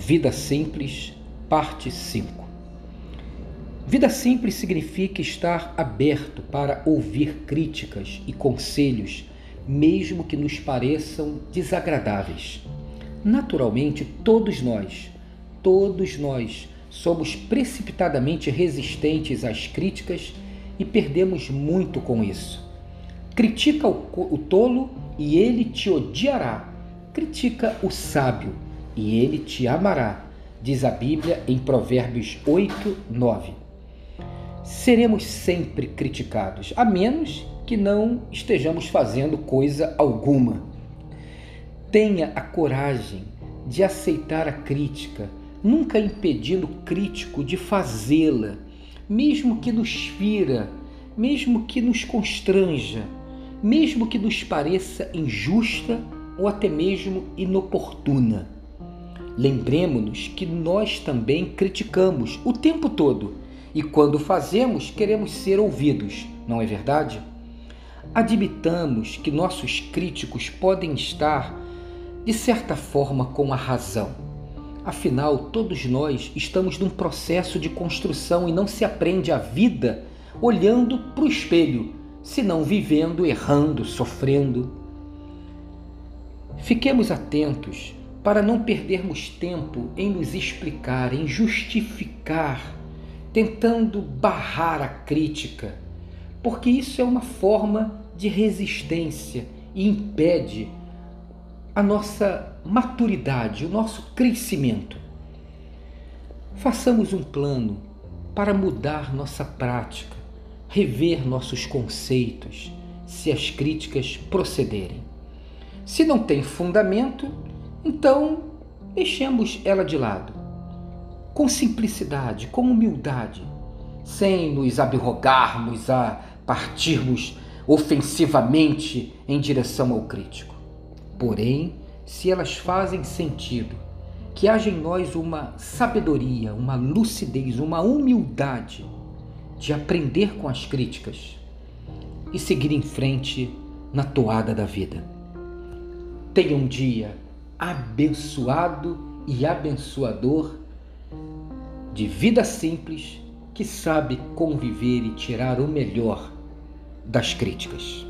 Vida Simples, parte 5. Vida simples significa estar aberto para ouvir críticas e conselhos, mesmo que nos pareçam desagradáveis. Naturalmente, todos nós, todos nós somos precipitadamente resistentes às críticas e perdemos muito com isso. Critica o, o tolo e ele te odiará. Critica o sábio e ele te amará, diz a Bíblia em Provérbios 8, 9 seremos sempre criticados, a menos que não estejamos fazendo coisa alguma. Tenha a coragem de aceitar a crítica, nunca impedindo o crítico de fazê-la, mesmo que nos fira, mesmo que nos constranja, mesmo que nos pareça injusta ou até mesmo inoportuna. Lembremos-nos que nós também criticamos o tempo todo e quando fazemos, queremos ser ouvidos, não é verdade? Admitamos que nossos críticos podem estar, de certa forma, com a razão. Afinal, todos nós estamos num processo de construção e não se aprende a vida olhando para o espelho, senão vivendo, errando, sofrendo. Fiquemos atentos para não perdermos tempo em nos explicar, em justificar tentando barrar a crítica, porque isso é uma forma de resistência e impede a nossa maturidade, o nosso crescimento. Façamos um plano para mudar nossa prática, rever nossos conceitos, se as críticas procederem. Se não tem fundamento, então deixemos ela de lado com simplicidade, com humildade, sem nos abrogarmos a partirmos ofensivamente em direção ao crítico. Porém, se elas fazem sentido, que haja em nós uma sabedoria, uma lucidez, uma humildade de aprender com as críticas e seguir em frente na toada da vida. Tenha um dia abençoado e abençoador de vida simples que sabe conviver e tirar o melhor das críticas.